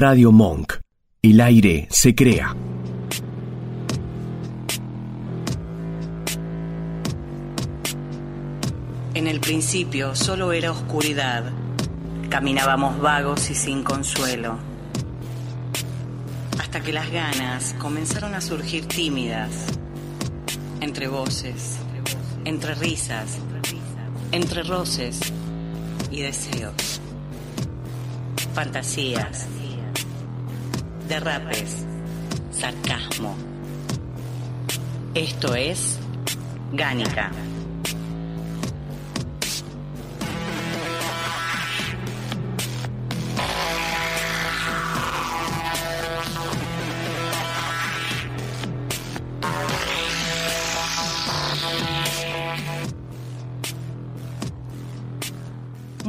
Radio Monk. El aire se crea. En el principio solo era oscuridad. Caminábamos vagos y sin consuelo. Hasta que las ganas comenzaron a surgir tímidas. Entre voces, entre risas, entre roces y deseos. Fantasías, derrapes, sarcasmo. Esto es Gánica.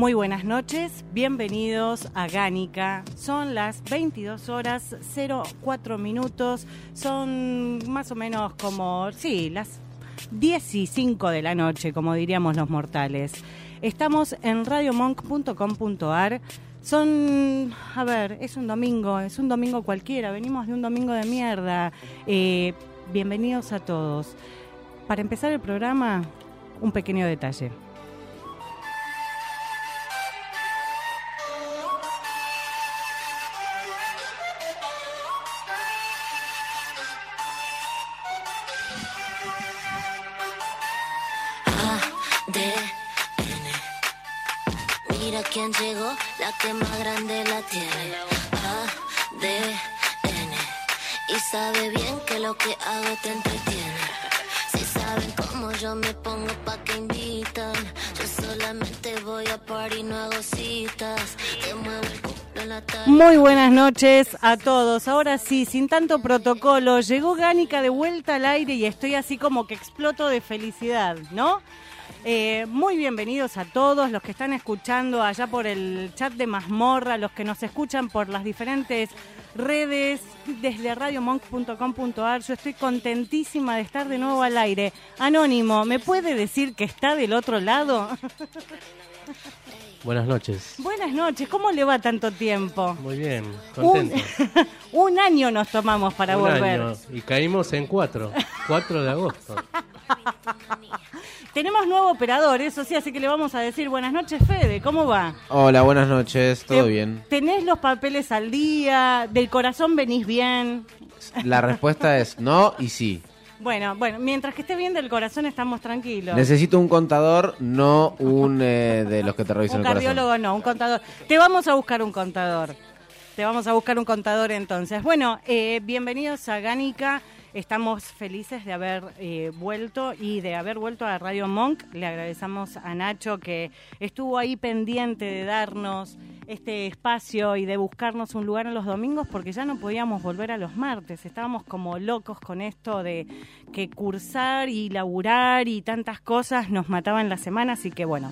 Muy buenas noches, bienvenidos a Gánica. Son las 22 horas 04 minutos, son más o menos como, sí, las 10 y 5 de la noche, como diríamos los mortales. Estamos en radiomonk.com.ar. Son, a ver, es un domingo, es un domingo cualquiera, venimos de un domingo de mierda. Eh, bienvenidos a todos. Para empezar el programa, un pequeño detalle. Quién llegó, la que más grande la tiene. A, D, N. Y sabe bien que lo que hago te entretiene. Si saben cómo yo me pongo pa' que invitan. Yo solamente voy a par y no hago citas. Te muevo el. Muy buenas noches a todos. Ahora sí, sin tanto protocolo, llegó Gánica de vuelta al aire y estoy así como que exploto de felicidad, ¿no? Eh, muy bienvenidos a todos los que están escuchando allá por el chat de Mazmorra, los que nos escuchan por las diferentes redes desde radiomonk.com.ar. Yo estoy contentísima de estar de nuevo al aire. Anónimo, ¿me puede decir que está del otro lado? Buenas noches. Buenas noches, ¿cómo le va tanto tiempo? Muy bien, Un, contento. un año nos tomamos para Un volver. año, y caímos en 4, 4 de agosto. Tenemos nuevo operador, eso sí, así que le vamos a decir buenas noches, Fede, ¿cómo va? Hola, buenas noches, ¿todo Te- bien? ¿Tenés los papeles al día? ¿Del corazón venís bien? La respuesta es no y sí. Bueno, bueno, mientras que esté bien del corazón estamos tranquilos. Necesito un contador, no un eh, de los que te revisan un el corazón. cardiólogo no, un contador. Te vamos a buscar un contador. Te vamos a buscar un contador entonces. Bueno, eh, bienvenidos a Gánica. Estamos felices de haber eh, vuelto y de haber vuelto a Radio Monk. Le agradecemos a Nacho que estuvo ahí pendiente de darnos este espacio y de buscarnos un lugar en los domingos porque ya no podíamos volver a los martes. Estábamos como locos con esto de que cursar y laburar y tantas cosas nos mataban la semana, así que bueno.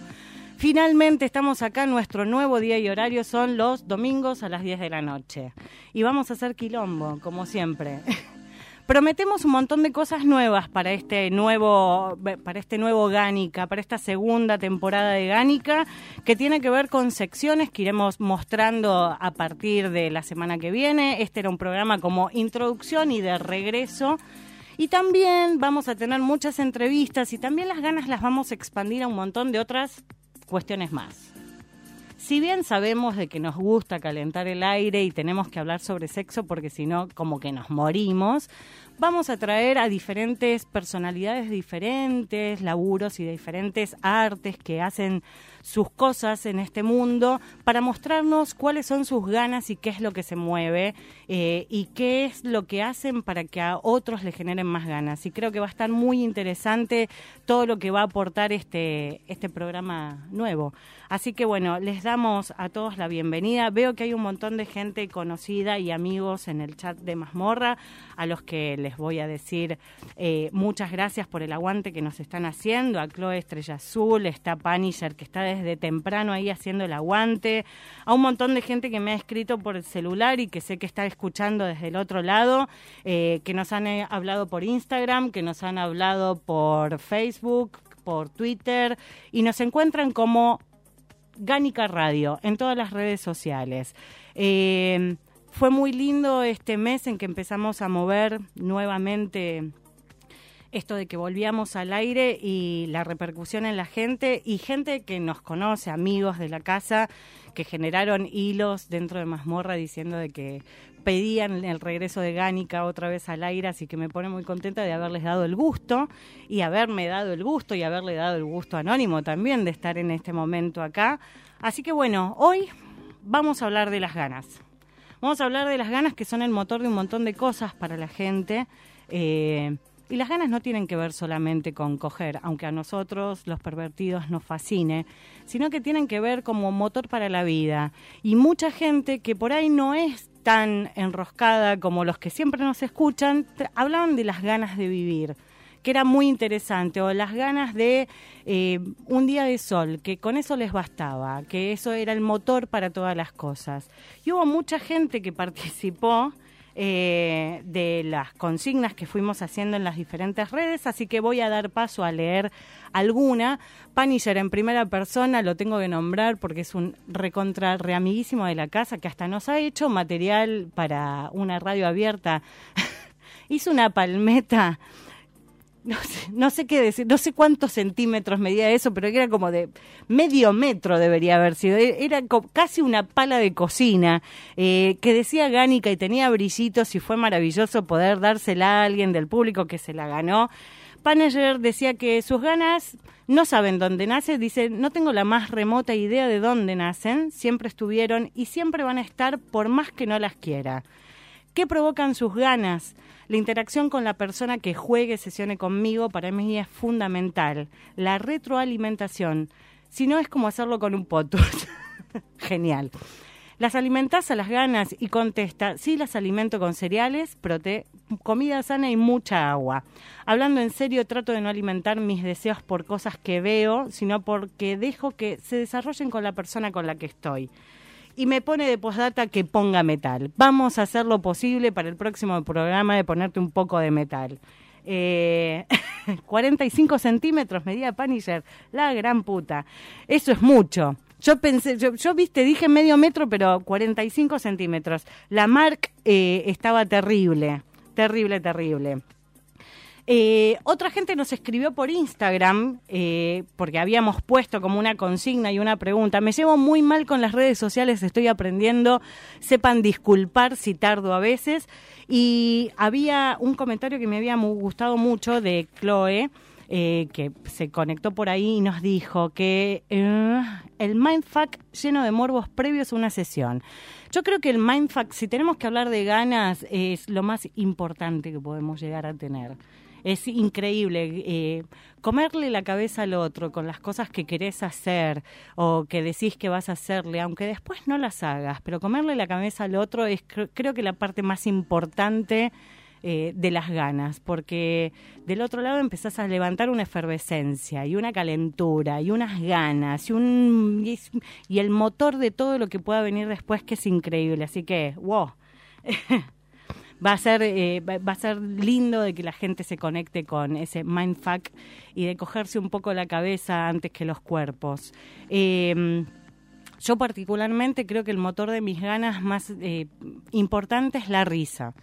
Finalmente estamos acá, nuestro nuevo día y horario son los domingos a las 10 de la noche. Y vamos a hacer quilombo, como siempre. Prometemos un montón de cosas nuevas para este nuevo, para este nuevo Gánica, para esta segunda temporada de Gánica, que tiene que ver con secciones que iremos mostrando a partir de la semana que viene. Este era un programa como introducción y de regreso. Y también vamos a tener muchas entrevistas y también las ganas las vamos a expandir a un montón de otras cuestiones más. Si bien sabemos de que nos gusta calentar el aire y tenemos que hablar sobre sexo porque si no como que nos morimos, vamos a traer a diferentes personalidades diferentes, laburos y diferentes artes que hacen sus cosas en este mundo para mostrarnos cuáles son sus ganas y qué es lo que se mueve eh, y qué es lo que hacen para que a otros les generen más ganas. Y creo que va a estar muy interesante todo lo que va a aportar este, este programa nuevo. Así que bueno, les damos a todos la bienvenida. Veo que hay un montón de gente conocida y amigos en el chat de Mazmorra, a los que les voy a decir eh, muchas gracias por el aguante que nos están haciendo. A Chloe Estrella Azul, está Panisher, que está desde temprano ahí haciendo el aguante. A un montón de gente que me ha escrito por el celular y que sé que está escuchando desde el otro lado, eh, que nos han eh, hablado por Instagram, que nos han hablado por Facebook, por Twitter, y nos encuentran como Gánica Radio en todas las redes sociales. Eh, fue muy lindo este mes en que empezamos a mover nuevamente esto de que volvíamos al aire y la repercusión en la gente y gente que nos conoce, amigos de la casa, que generaron hilos dentro de Mazmorra diciendo de que pedían el regreso de Gánica otra vez al aire, así que me pone muy contenta de haberles dado el gusto y haberme dado el gusto y haberle dado el gusto Anónimo también de estar en este momento acá. Así que bueno, hoy vamos a hablar de las ganas. Vamos a hablar de las ganas que son el motor de un montón de cosas para la gente. Eh, y las ganas no tienen que ver solamente con coger, aunque a nosotros los pervertidos nos fascine, sino que tienen que ver como motor para la vida. Y mucha gente que por ahí no es tan enroscada como los que siempre nos escuchan, hablaban de las ganas de vivir que era muy interesante, o las ganas de eh, un día de sol, que con eso les bastaba, que eso era el motor para todas las cosas. Y hubo mucha gente que participó eh, de las consignas que fuimos haciendo en las diferentes redes, así que voy a dar paso a leer alguna. Paniger en primera persona lo tengo que nombrar porque es un recontra reamiguísimo de la casa que hasta nos ha hecho material para una radio abierta. Hizo una palmeta no sé, no sé qué decir, no sé cuántos centímetros medía eso, pero era como de medio metro debería haber sido. E-, era casi una pala de cocina eh, que decía Gánica y tenía brillitos y fue maravilloso poder dársela a alguien del público que se la ganó. Panager decía que sus ganas no saben dónde nace, dice, no tengo la más remota idea de dónde nacen, siempre estuvieron y siempre van a estar por más que no las quiera. ¿Qué provocan sus ganas? La interacción con la persona que juegue, sesione conmigo, para mí es fundamental. La retroalimentación. Si no, es como hacerlo con un potus. Genial. Las alimentas a las ganas y contesta, sí las alimento con cereales, prote comida sana y mucha agua. Hablando en serio, trato de no alimentar mis deseos por cosas que veo, sino porque dejo que se desarrollen con la persona con la que estoy y me pone de postdata que ponga metal. Vamos a hacer lo posible para el próximo programa de ponerte un poco de metal. Eh, 45 centímetros medía Punisher, la gran puta. Eso es mucho. Yo pensé, yo, yo, viste, dije medio metro, pero 45 centímetros. La Mark eh, estaba terrible, terrible, terrible. Eh, otra gente nos escribió por Instagram, eh, porque habíamos puesto como una consigna y una pregunta. Me llevo muy mal con las redes sociales, estoy aprendiendo. Sepan disculpar si tardo a veces. Y había un comentario que me había gustado mucho de Chloe. Eh, que se conectó por ahí y nos dijo que el mindfuck lleno de morbos previos a una sesión. Yo creo que el mindfuck, si tenemos que hablar de ganas, es lo más importante que podemos llegar a tener es increíble. Eh, comerle la cabeza al otro con las cosas que querés hacer o que decís que vas a hacerle, aunque después no las hagas, pero comerle la cabeza al otro es creo que la parte más importante. Eh, de las ganas, porque del otro lado empezás a levantar una efervescencia y una calentura y unas ganas y, un, y, y el motor de todo lo que pueda venir después que es increíble. Así que, wow. va a ser eh, va a ser lindo de que la gente se conecte con ese mindfuck y de cogerse un poco la cabeza antes que los cuerpos. Em, yo particularmente creo que el motor de mis ganas más eh, importante es la risa.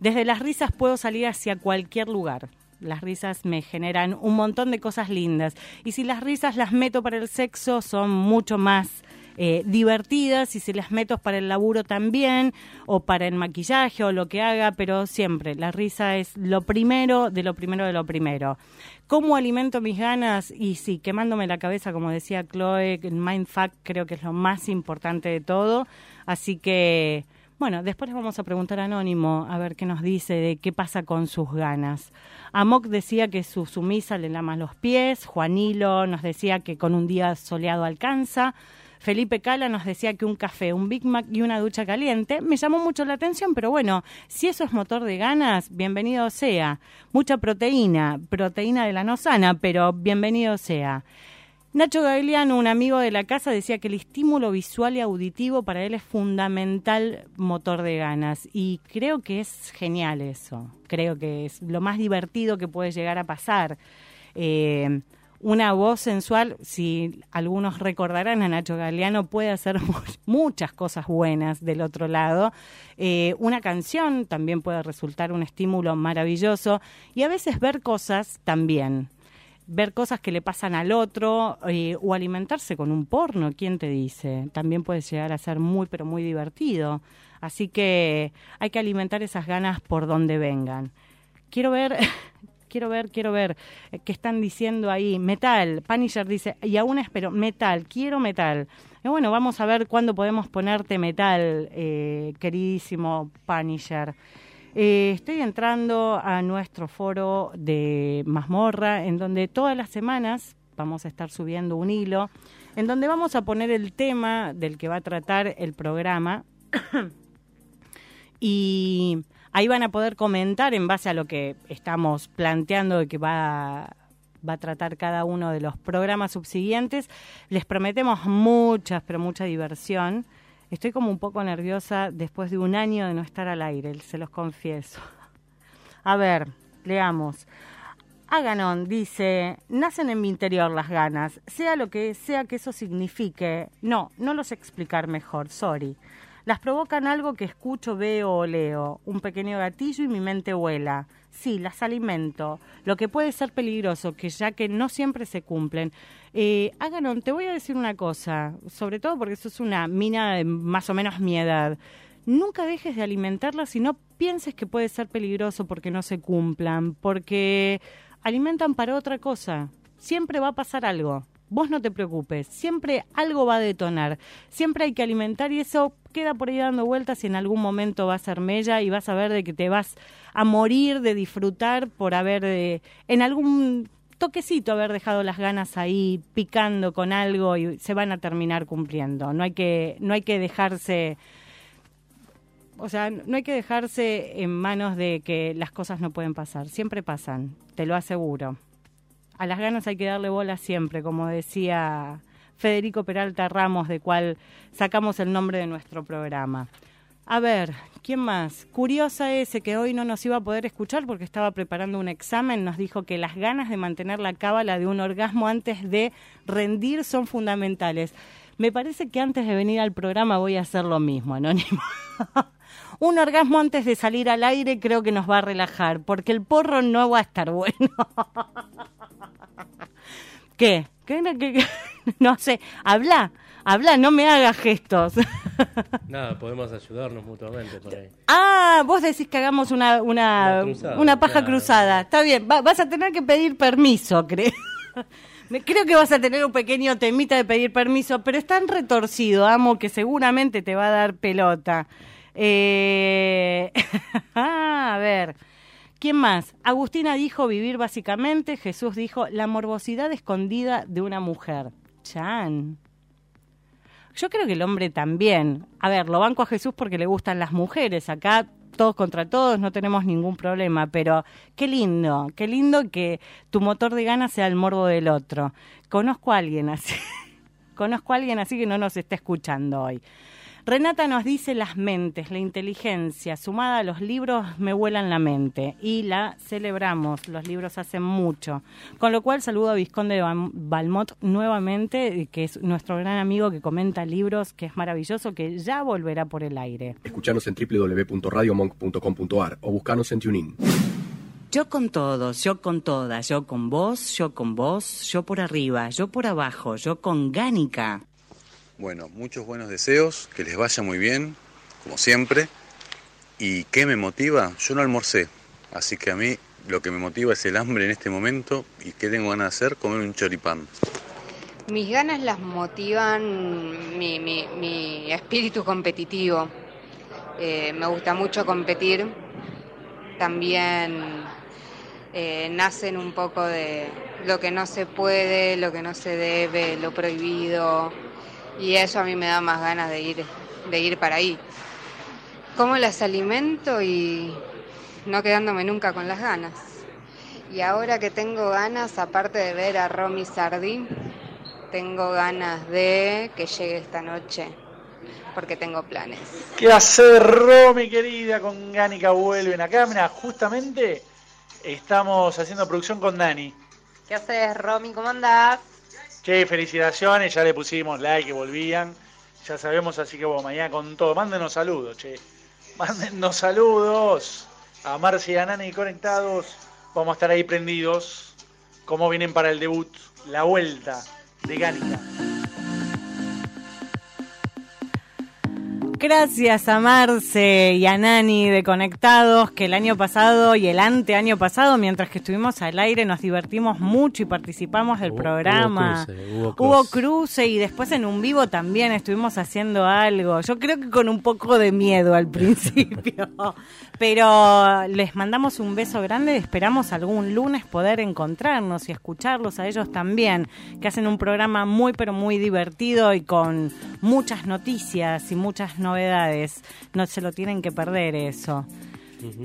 Desde las risas puedo salir hacia cualquier lugar. Las risas me generan un montón de cosas lindas. Y si las risas las meto para el sexo, son mucho más eh, divertidas y si las meto para el laburo también o para el maquillaje o lo que haga, pero siempre la risa es lo primero de lo primero de lo primero. ¿Cómo alimento mis ganas? Y sí, quemándome la cabeza, como decía Chloe, el mindfuck creo que es lo más importante de todo. Así que, bueno, después vamos a preguntar a Anónimo a ver qué nos dice de qué pasa con sus ganas. Amok decía que su sumisa le lama los pies, Juanilo nos decía que con un día soleado alcanza. Felipe Cala nos decía que un café, un Big Mac y una ducha caliente. Me llamó mucho la atención, pero bueno, si eso es motor de ganas, bienvenido sea. Mucha proteína, proteína de la no sana, pero bienvenido sea. Nacho Gagliano, un amigo de la casa, decía que el estímulo visual y auditivo para él es fundamental motor de ganas. Y creo que es genial eso. Creo que es lo más divertido que puede llegar a pasar. Eh, una voz sensual, si algunos recordarán a Nacho Galeano, puede hacer muchas cosas buenas del otro lado. Eh, una canción también puede resultar un estímulo maravilloso y a veces ver cosas también. Ver cosas que le pasan al otro eh, o alimentarse con un porno, ¿quién te dice? También puede llegar a ser muy, pero muy divertido. Así que hay que alimentar esas ganas por donde vengan. Quiero ver quiero ver, quiero ver, eh, ¿qué están diciendo ahí? Metal, Punisher dice, y aún espero, metal, quiero metal. Y bueno, vamos a ver cuándo podemos ponerte metal, eh, queridísimo Punisher. Eh, estoy entrando a nuestro foro de mazmorra, en donde todas las semanas vamos a estar subiendo un hilo, en donde vamos a poner el tema del que va a tratar el programa. y Ahí van a poder comentar en base a lo que estamos planteando de que va, va a tratar cada uno de los programas subsiguientes. Les prometemos muchas, pero mucha diversión. Estoy como un poco nerviosa después de un año de no estar al aire, se los confieso. A ver, leamos. Aganon dice, nacen en mi interior las ganas, sea lo que sea que eso signifique. No, no lo sé explicar mejor, sorry. Las provocan algo que escucho, veo o leo. Un pequeño gatillo y mi mente vuela. Sí, las alimento. Lo que puede ser peligroso, que ya que no siempre se cumplen. Eh, Aganon, te voy a decir una cosa, sobre todo porque eso es una mina de más o menos mi edad. Nunca dejes de alimentarlas y no pienses que puede ser peligroso porque no se cumplan, porque alimentan para otra cosa. Siempre va a pasar algo. Vos no te preocupes, siempre algo va a detonar, siempre hay que alimentar y eso queda por ahí dando vueltas y en algún momento va a ser mella y vas a ver de que te vas a morir de disfrutar por haber eh, en algún toquecito haber dejado las ganas ahí picando con algo y se van a terminar cumpliendo. No hay que no hay que dejarse o sea, no hay que dejarse en manos de que las cosas no pueden pasar, siempre pasan, te lo aseguro. A las ganas hay que darle bola siempre, como decía Federico Peralta Ramos, de cual sacamos el nombre de nuestro programa. A ver, ¿quién más? Curiosa ese que hoy no nos iba a poder escuchar porque estaba preparando un examen, nos dijo que las ganas de mantener la cábala de un orgasmo antes de rendir son fundamentales. Me parece que antes de venir al programa voy a hacer lo mismo, Anónimo. un orgasmo antes de salir al aire creo que nos va a relajar, porque el porro no va a estar bueno. ¿Qué? ¿Qué? ¿Qué? No sé, habla, habla, no me hagas gestos. Nada, podemos ayudarnos mutuamente por ahí. Ah, vos decís que hagamos una, una, una, paja cruzada. Está bien, vas a tener que pedir permiso, creo. Creo que vas a tener un pequeño temita de pedir permiso, pero es tan retorcido, amo, que seguramente te va a dar pelota. Eh... a ver. ¿Quién más? Agustina dijo vivir básicamente, Jesús dijo la morbosidad escondida de una mujer. Chan. Yo creo que el hombre también. A ver, lo banco a Jesús porque le gustan las mujeres. Acá todos contra todos, no tenemos ningún problema, pero qué lindo, qué lindo que tu motor de ganas sea el morbo del otro. Conozco a alguien así. Conozco a alguien así que no nos está escuchando hoy. Renata nos dice las mentes, la inteligencia, sumada a los libros me vuelan la mente y la celebramos, los libros hacen mucho. Con lo cual saludo a Visconde de Balmot nuevamente, que es nuestro gran amigo que comenta libros, que es maravilloso, que ya volverá por el aire. Escuchanos en www.radiomonk.com.ar o buscanos en TuneIn. Yo con todos, yo con todas, yo con vos, yo con vos, yo por arriba, yo por abajo, yo con Gánica. Bueno, muchos buenos deseos, que les vaya muy bien, como siempre. ¿Y qué me motiva? Yo no almorcé, así que a mí lo que me motiva es el hambre en este momento y qué tengo ganas de hacer, comer un choripán. Mis ganas las motivan mi, espíritu competitivo. Eh, me gusta mucho competir. También eh, nacen un poco de lo que no se puede, lo que no se debe, lo prohibido y eso a mí me da más ganas de ir, de ir para ahí. Cómo las alimento y no quedándome nunca con las ganas. Y ahora que tengo ganas, aparte de ver a Romy Sardín, tengo ganas de que llegue esta noche, porque tengo planes. ¿Qué hacer, Romy querida? Con Gánica vuelven acá. Mira, justamente estamos haciendo producción con Dani. ¿Qué haces, Romy? ¿Cómo andás? Che, felicitaciones, ya le pusimos like que volvían. Ya sabemos, así que bueno, mañana con todo. Mándenos saludos, che. Mándenos saludos a Marci y a Nani conectados. Vamos a estar ahí prendidos. Cómo vienen para el debut, la vuelta de Gánica. Gracias a Marce y a Nani de Conectados, que el año pasado y el anteaño pasado, mientras que estuvimos al aire, nos divertimos mucho y participamos del Hubo- programa. hubo cruce, hubo Hubo cruce. cruce y después en un vivo también estuvimos haciendo algo. Yo creo que con un poco de miedo al principio. Pero les mandamos un beso grande. Esperamos algún lunes poder encontrarnos y escucharlos a ellos también, que hacen un programa muy, pero muy divertido y con muchas noticias y muchas novedades. No se lo tienen que perder eso.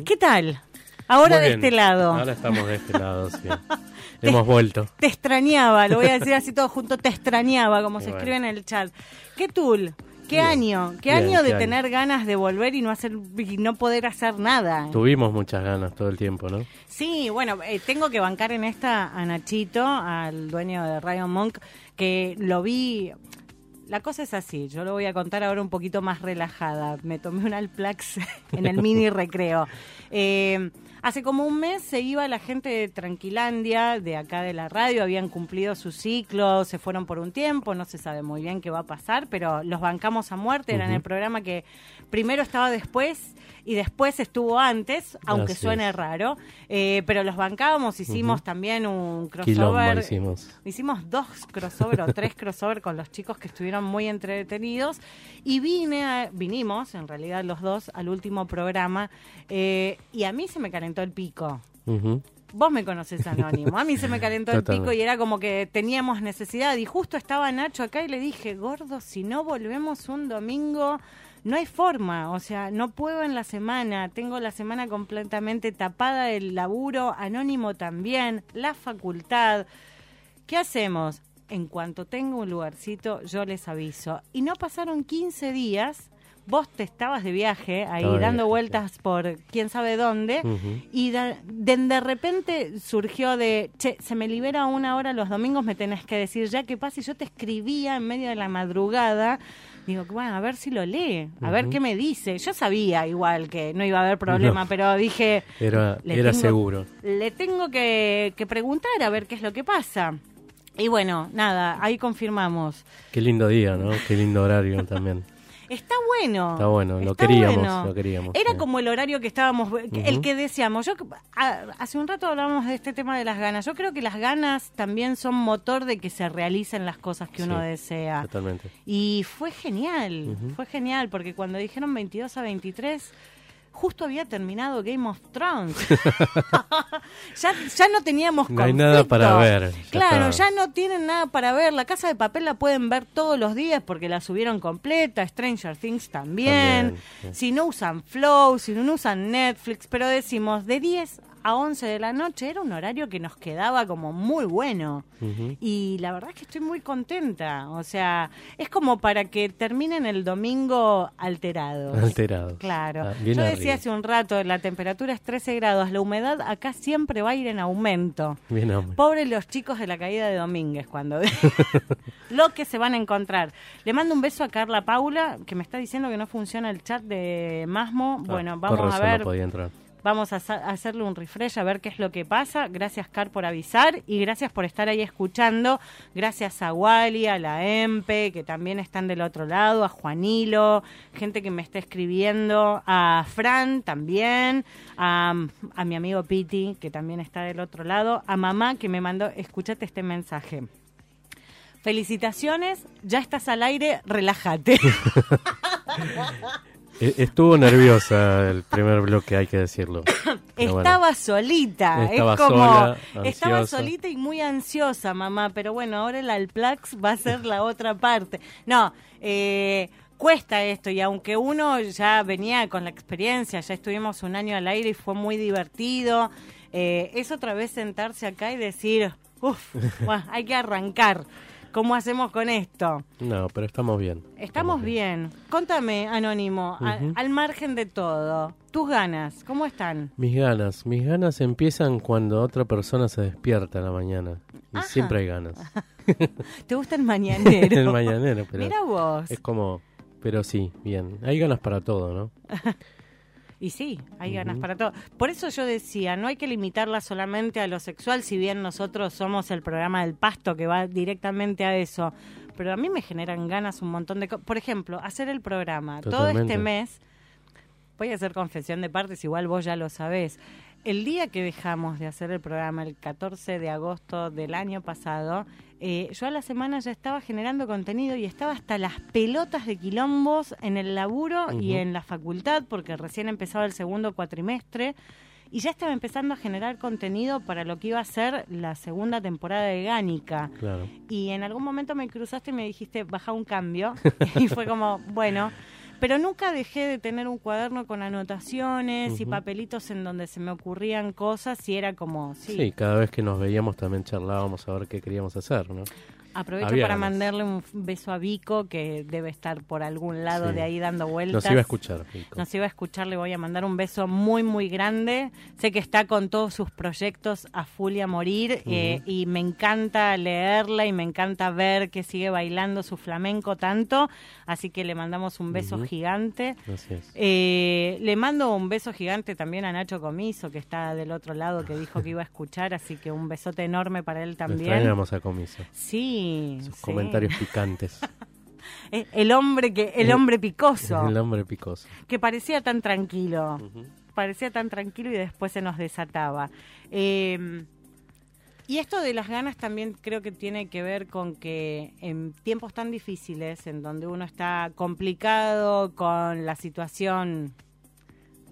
¿Qué tal? Ahora Muy de bien. este lado. Ahora estamos de este lado, sí. Hemos vuelto. Te extrañaba, lo voy a decir así todo junto, te extrañaba, como se Bueno. escribe en el chat. ¿Qué tul? ¿Qué Bien. año? ¿Qué Bien, año de qué año. tener ganas de volver y no hacer y no poder hacer nada? Tuvimos muchas ganas todo el tiempo, ¿no? Sí, bueno, eh, tengo que bancar en esta a Nachito, al dueño de Radio Monk, que lo vi. La cosa es así, yo lo voy a contar ahora un poquito más relajada. Me tomé un Alplax en el mini recreo. Eh, hace como un mes se iba la gente de Tranquilandia, de acá de la radio, habían cumplido su ciclo, se fueron por un tiempo, no se sabe muy bien qué va a pasar, pero los bancamos a muerte, eran Ujú. el programa que primero estaba después y después estuvo antes, aunque Así suene es. raro, eh, pero los bancábamos, hicimos también un crossover. hicimos. Hicimos dos crossover o tres crossover con los chicos que estuvieron muy entretenidos y vine a- vinimos, en realidad los dos, al último programa eh, y a mí se me calentó el pico. Vos me conoces anónimo. A mí se me calentó el pico y era como que teníamos necesidad. Y justo estaba Nacho acá y le dije, gordo, si no volvemos un domingo, no hay forma. O sea, no puedo en la semana. Tengo la semana completamente tapada del laburo, anónimo también, la facultad. ¿Qué hacemos? En cuanto tenga un lugarcito, yo les aviso. Y no pasaron 15 días. Vos te estabas de viaje ahí dando vueltas por quién sabe dónde. Y de, de, de repente surgió de, che, se me libera una hora los domingos, me tenés que decir ya qué pasa. Y yo te escribía en medio de la madrugada. Digo, bueno, a ver si lo lee, a ver qué me dice. Yo sabía igual que no iba a haber problema, No. pero dije... Era, le era tengo- seguro. Le tengo que, que preguntar a ver qué es lo que pasa. Y bueno, nada, ahí confirmamos. Qué lindo día, ¿no? Qué lindo horario también. Está bueno. Está bueno, lo Está queríamos, bueno. lo queríamos. Era sí. como el horario que estábamos, el que deseamos. Yo a- hace un rato hablábamos de este tema de las ganas. Yo creo que las ganas también son motor de que se realicen las cosas que uno Sí, desea. Totalmente. Y fue genial, fue genial, porque cuando dijeron 22 a 23, justo había terminado Game of Thrones. ya, ya no teníamos No hay nada para ver, ya Claro, está. ya no tienen nada para ver. La Casa de Papel la pueden ver todos los días porque la subieron completa. Stranger Things también. También. Si no usan Flow, si no usan Netflix, pero decimos de 10 a 11 de la noche era un horario que nos quedaba como muy bueno. Y la verdad es que estoy muy contenta. O sea, es como para que terminen el domingo alterados. Alterados. Claro. Ah, Yo arriba. decía hace un rato, la temperatura es 13 grados, la humedad acá siempre va a ir en aumento. Bien, hombre. Pobre los chicos de la caída de Domínguez cuando lo que se van a encontrar. Le mando un beso a Carla Paula, que me está diciendo que no funciona el chat de Masmo. Ah, bueno, por vamos a razón ver. No podía entrar. Vamos a, hacerle un refresh a ver qué es lo que pasa. Gracias, Car, por avisar y gracias por estar ahí escuchando. Gracias a Wally, a la EMPE, que también están del otro lado, a Juanilo, gente que me está escribiendo, a Fran también, a, a mi amigo Piti, que también está del otro lado, a mamá que me mandó, escúchate este mensaje. Felicitaciones, ya estás al aire, relájate. E- Estuvo nerviosa el primer bloque, hay que decirlo. Pero bueno. Estaba solita, Estaba es como sola, estaba solita y muy ansiosa, mamá, pero bueno, ahora el Alplax va a ser la otra parte. No, eh, cuesta esto y aunque uno ya venía con la experiencia, ya estuvimos un año al aire y fue muy divertido, eh, es otra vez sentarse acá y decir, uff, hay que arrancar. ¿Cómo hacemos con esto? No, pero estamos bien. Estamos bien. Contame, Anónimo, a- al margen de todo, tus ganas, ¿cómo están? Mis ganas, mis ganas empiezan cuando otra persona se despierta a la mañana. Y siempre hay ganas. ¿Te gusta el mañanero? el mañanero, pero Mira vos. es como, pero sí, bien. Hay ganas para todo, ¿no? Y sí, hay ganas para todo. Por eso yo decía, no hay que limitarla solamente a lo sexual, si bien nosotros somos el programa del pasto que va directamente a eso. Pero a mí me generan ganas un montón de cosas. Por ejemplo, hacer el programa. Todo este mes, voy a hacer confesión de partes, igual vos ya lo sabés. El día que dejamos de hacer el programa, el 14 de agosto del año pasado, eh, yo a la semana ya estaba generando contenido y estaba hasta las pelotas de quilombos en el laburo y en la facultad, porque recién empezaba el segundo cuatrimestre. Y ya estaba empezando a generar contenido para lo que iba a ser la segunda temporada de Gánica. Claro. Y en algún momento me cruzaste y me dijiste, baja un cambio. y fue como, bueno. Pero nunca dejé de tener un cuaderno con anotaciones y papelitos en donde se me ocurrían cosas y era como, sí, Sí. cada vez que nos veíamos también charlábamos a ver qué queríamos hacer, ¿no? Aprovecho para mandarle un beso a Vico que debe estar por algún lado Sí. de ahí dando vueltas. Nos iba a escuchar. Vico. Nos iba a escuchar, le voy a mandar un beso muy, muy grande. Sé que está con todos sus proyectos a full y a morir eh, y me encanta leerla y me encanta ver que sigue bailando su flamenco tanto. Así que le mandamos un beso gigante. Es. Eh, le mando un beso gigante también a Nacho Comiso, que está del otro lado, que dijo que iba a escuchar. Así que un besote enorme para él también. extrañamos a Comiso. Sí. Sus sí. comentarios picantes. El hombre que, el hombre picoso. El hombre picoso. que parecía tan tranquilo, parecía tan tranquilo y después se nos desataba. Eh, y esto de las ganas también creo que tiene que ver con que en tiempos tan difíciles, en donde uno está complicado con la situación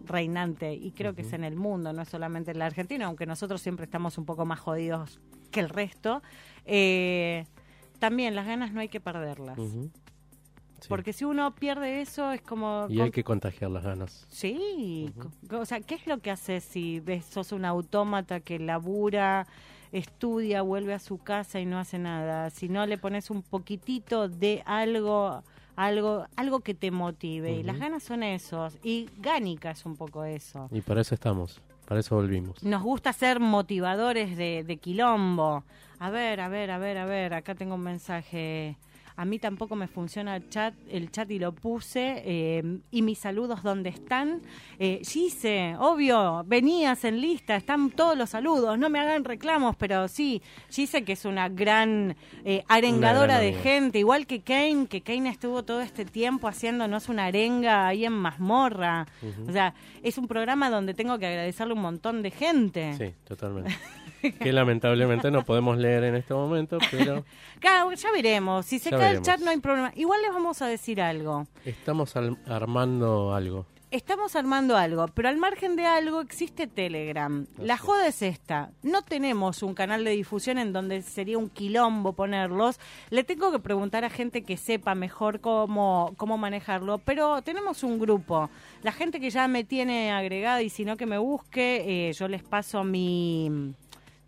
reinante, y creo que es en el mundo, no es solamente en la Argentina, aunque nosotros siempre estamos un poco más jodidos que el resto, eh, también las ganas no hay que perderlas. Sí. Porque si uno pierde eso es como... Y hay que contagiar las ganas. Sí, o sea, ¿qué es lo que haces si ves, sos un autómata que labura, estudia, vuelve a su casa y no hace nada? Si no le pones un poquitito de algo, algo, algo que te motive. Y las ganas son esos. Y Gánica es un poco eso. Y para eso estamos. Para eso volvimos. Nos gusta ser motivadores de, de quilombo. A ver, a ver, a ver, a ver, acá tengo un mensaje. A mí tampoco me funciona el chat, el chat y lo puse. eh, y mis saludos, ¿dónde están? Eh, Gise, obvio, venías en lista, están todos los saludos. No me hagan reclamos, pero sí, Gise que es una gran eh, arengadora Una gran de amiga. gente, igual que Kane, que Kane estuvo todo este tiempo haciéndonos una arenga ahí en mazmorra. O sea, es un programa donde tengo que agradecerle un montón de gente. Sí, totalmente. que lamentablemente no podemos leer en este momento, pero Claro, ya veremos. Si se Ya cae el chat no hay problema. Igual les vamos a decir algo. estamos al- armando algo. Estamos armando algo, pero al margen de algo existe Telegram. La Así joda es esta. No tenemos un canal de difusión en donde sería un quilombo ponerlos. Le tengo que preguntar a gente que sepa mejor cómo, cómo manejarlo, pero tenemos un grupo. La gente que ya me tiene agregada y si no que me busque, eh, yo les paso mi...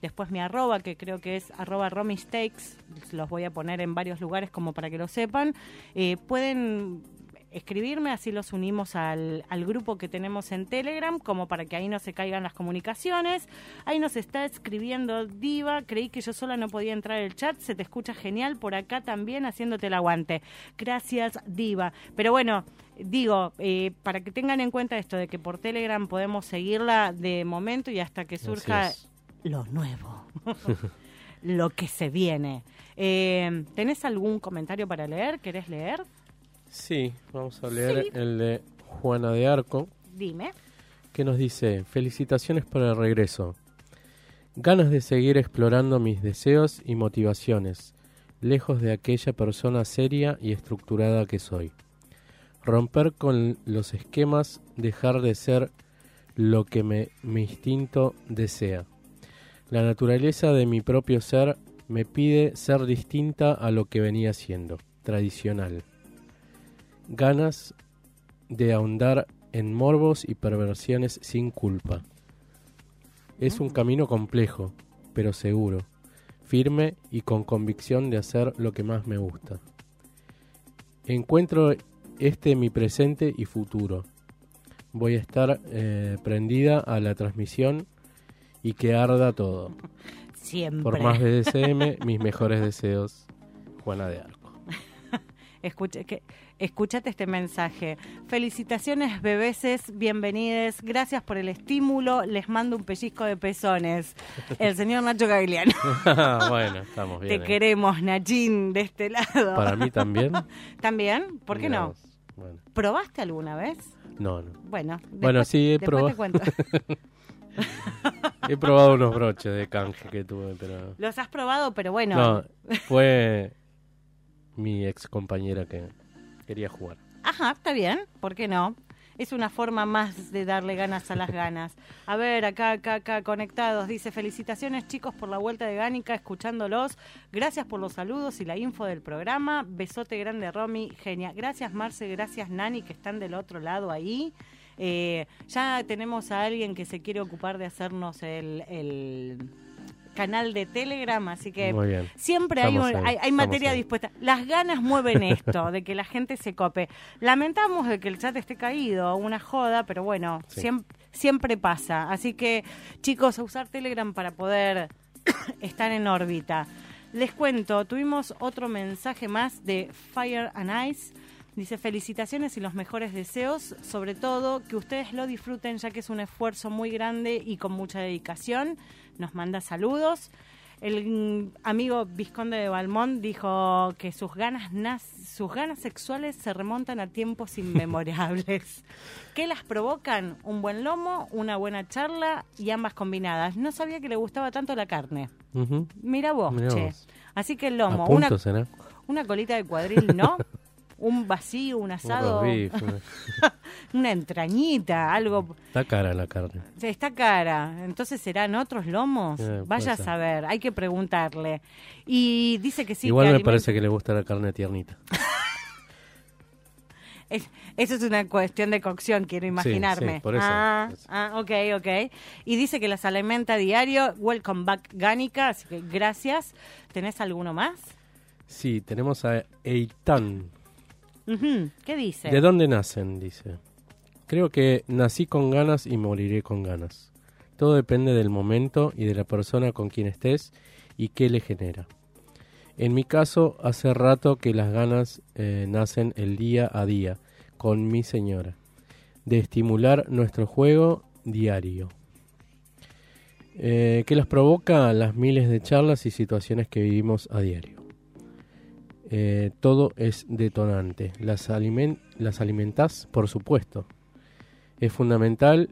Después mi arroba, que creo que es arroba romistakes, los voy a poner en varios lugares como para que lo sepan. Eh, pueden escribirme, así los unimos al, al grupo que tenemos en Telegram, como para que ahí no se caigan las comunicaciones. Ahí nos está escribiendo Diva, creí que yo sola no podía entrar al chat, se te escucha genial por acá también haciéndote el aguante. Gracias Diva. Pero bueno, digo, eh, para que tengan en cuenta esto de que por Telegram podemos seguirla de momento y hasta que surja. Lo nuevo. lo que se viene. Eh, ¿Tenés algún comentario para leer? ¿Querés leer? Sí, vamos a leer Sí. el de Juana de Arco, Dime. que nos dice, felicitaciones por el regreso. Ganas de seguir explorando mis deseos y motivaciones, lejos de aquella persona seria y estructurada que soy. Romper con los esquemas, dejar de ser lo que me, mi instinto desea. La naturaleza de mi propio ser me pide ser distinta a lo que venía siendo, tradicional. Ganas de ahondar en morbos y perversiones sin culpa. Es un camino complejo, pero seguro. firme y con convicción de hacer lo que más me gusta. Encuentro este mi presente y futuro. Voy a estar eh, prendida a la transmisión y que arda todo. Siempre. Por más de DCM, mis mejores deseos, Juana de Arco. Escuche, que, escúchate este mensaje. Felicitaciones, bebeses, bienvenides. Gracias por el estímulo. Les mando un pellizco de pezones. El señor Nacho Gagliano. bueno, estamos bien. Te eh. queremos, Nachín, de este lado. Para mí también. ¿También? ¿Por qué Mirá no? vos. Bueno, ¿Probaste alguna vez? no, no. Bueno, Bueno, después- sí, he probado. te cuento. He probado unos broches de canje que tuve, pero... Los has probado, pero bueno. No, fue mi ex compañera que quería jugar. Ajá, está bien, ¿por qué no? Es una forma más de darle ganas a las ganas. A ver, acá, acá, acá, conectados. Dice, felicitaciones chicos por la vuelta de Gánica, escuchándolos. Gracias por los saludos y la info del programa. Besote grande, Romy. Genial. Gracias, Marce. Gracias, Nani, que están del otro lado ahí. Eh, ya tenemos a alguien que se quiere ocupar de hacernos el, el canal de Telegram, así que siempre hay, un- hay, hay materia ahí. dispuesta. Las ganas mueven esto, de que la gente se cope. Lamentamos de que el chat esté caído, una joda, pero bueno, Sí. siem- siempre pasa. Así que, chicos, a usar Telegram para poder estar en órbita. Les cuento, tuvimos otro mensaje más de Fire and Ice. Dice felicitaciones y los mejores deseos, sobre todo que ustedes lo disfruten ya que es un esfuerzo muy grande y con mucha dedicación. Nos manda saludos. El mm, amigo Visconde de Balmont dijo que sus ganas nas- sus ganas sexuales se remontan a tiempos inmemorables. ¿Qué las provocan? Un buen lomo, una buena charla y ambas combinadas. No sabía que le gustaba tanto la carne. Mira vos, Mirá che. vos. Así que el lomo, una, será. una colita de cuadril, ¿no? un vacío, un asado, una- entrañita, algo. Está cara la carne. Está cara. Entonces serán otros lomos. Eh, Vaya a saber, hay que preguntarle. Y dice que sí. Igual que me parece que le gusta la carne tiernita. Es- eso es una cuestión de cocción, quiero imaginarme. sí, por eso. Ah, ah, ok, ok. Y dice que las alimenta diario. Welcome back, Gánica. Así que gracias. ¿Tenés alguno más? Sí, tenemos a Eitan. ¿Qué dice? ¿De dónde nacen? Dice. Creo que nací con ganas y moriré con ganas. Todo depende del momento y de la persona con quien estés y qué le genera. En mi caso, hace rato que las ganas eh, nacen el día a día con mi señora, de estimular nuestro juego diario. Eh, que las provoca las miles de charlas y situaciones que vivimos a diario. Eh, todo es detonante. Las, alimen las por supuesto. Es fundamental.